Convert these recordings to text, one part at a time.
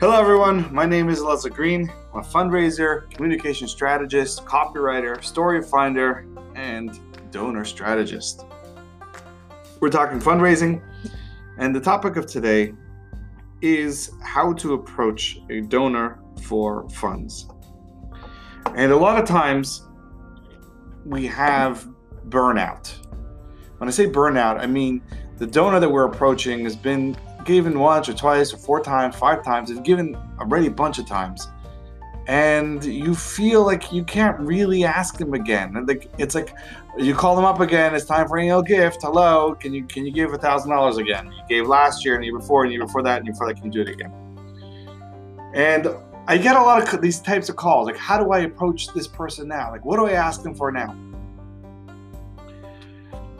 Hello, everyone. My name is Leslie Green. I'm a fundraiser, communication strategist, copywriter, story finder, and donor strategist. We're talking fundraising, and the topic of today is how to approach a donor for funds. And a lot of times we have burnout. When I say burnout, I mean the donor that we're approaching has been given once or twice or four times, five times, and given already a bunch of times. And you feel like you can't really ask them again. And like it's like you call them up again, it's time for annual gift. Hello, can you can you give a thousand dollars again? You gave last year and year before and year before that and you feel like can you do it again. And I get a lot of these types of calls. Like, how do I approach this person now? Like, what do I ask them for now?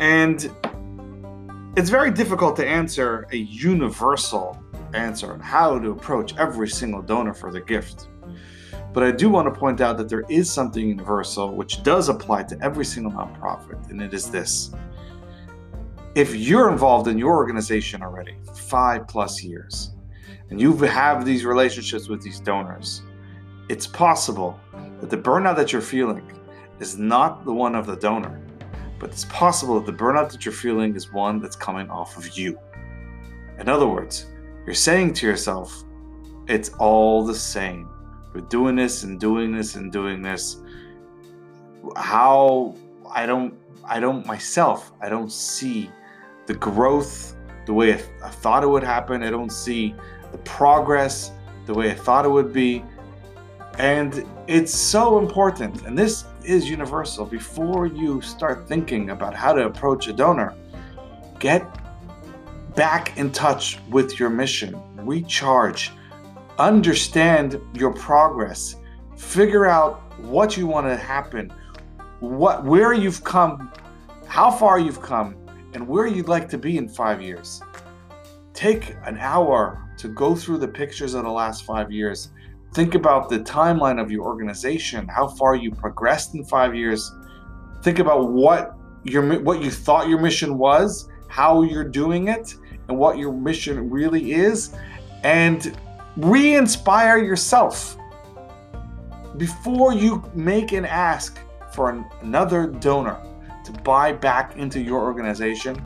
And it's very difficult to answer a universal answer on how to approach every single donor for the gift. But I do want to point out that there is something universal which does apply to every single nonprofit, and it is this. If you're involved in your organization already five plus years, and you have these relationships with these donors, it's possible that the burnout that you're feeling is not the one of the donor, but it's possible that the burnout that you're feeling is one that's coming off of you. In other words, you're saying to yourself, it's all the same. We're doing this and doing this and doing this. How I don't, I don't myself, I don't see the growth the way I, th- I thought it would happen. I don't see the progress the way I thought it would be. And it's so important. And this is universal. Before you start thinking about how to approach a donor, get back in touch with your mission, recharge, understand your progress, figure out what you want to happen, what where you've come, how far you've come, and where you'd like to be in 5 years. Take an hour to go through the pictures of the last 5 years Think about the timeline of your organization, how far you progressed in five years. Think about what your what you thought your mission was, how you're doing it, and what your mission really is, and re-inspire yourself before you make an ask for an, another donor to buy back into your organization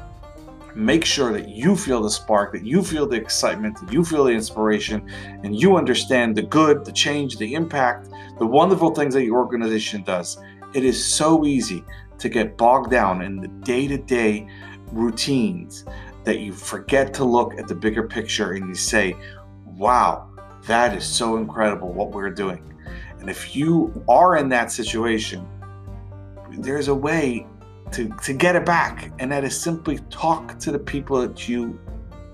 make sure that you feel the spark, that you feel the excitement, that you feel the inspiration, and you understand the good, the change, the impact, the wonderful things that your organization does. It is so easy to get bogged down in the day to day routines that you forget to look at the bigger picture and you say, wow, that is so incredible what we're doing. And if you are in that situation, there's a way to, to get it back. And that is simply talk to the people that you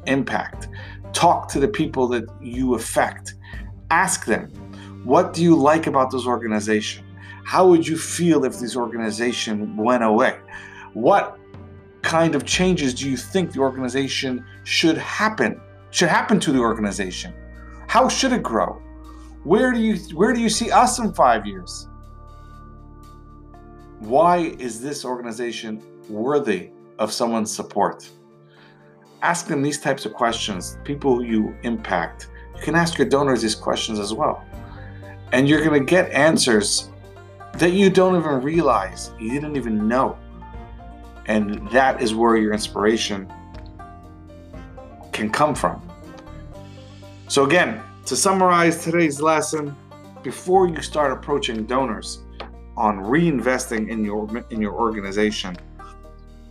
impact, talk to the people that you affect. Ask them, what do you like about this organization? How would you feel if this organization went away? What kind of changes do you think the organization should happen? Should happen to the organization? How should it grow? Where do you where do you see us in 5 years? Why is this organization worthy of someone's support? Ask them these types of questions, people you impact. You can ask your donors these questions as well. And you're going to get answers that you don't even realize, you didn't even know. And that is where your inspiration can come from. So, again, to summarize today's lesson, before you start approaching donors, on reinvesting in your in your organization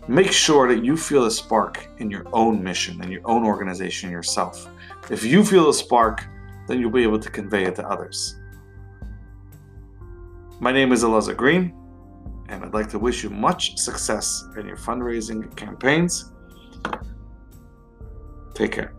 make sure that you feel a spark in your own mission in your own organization yourself. If you feel a spark then you'll be able to convey it to others. My name is Elazar Green and I'd like to wish you much success in your fundraising campaigns. Take care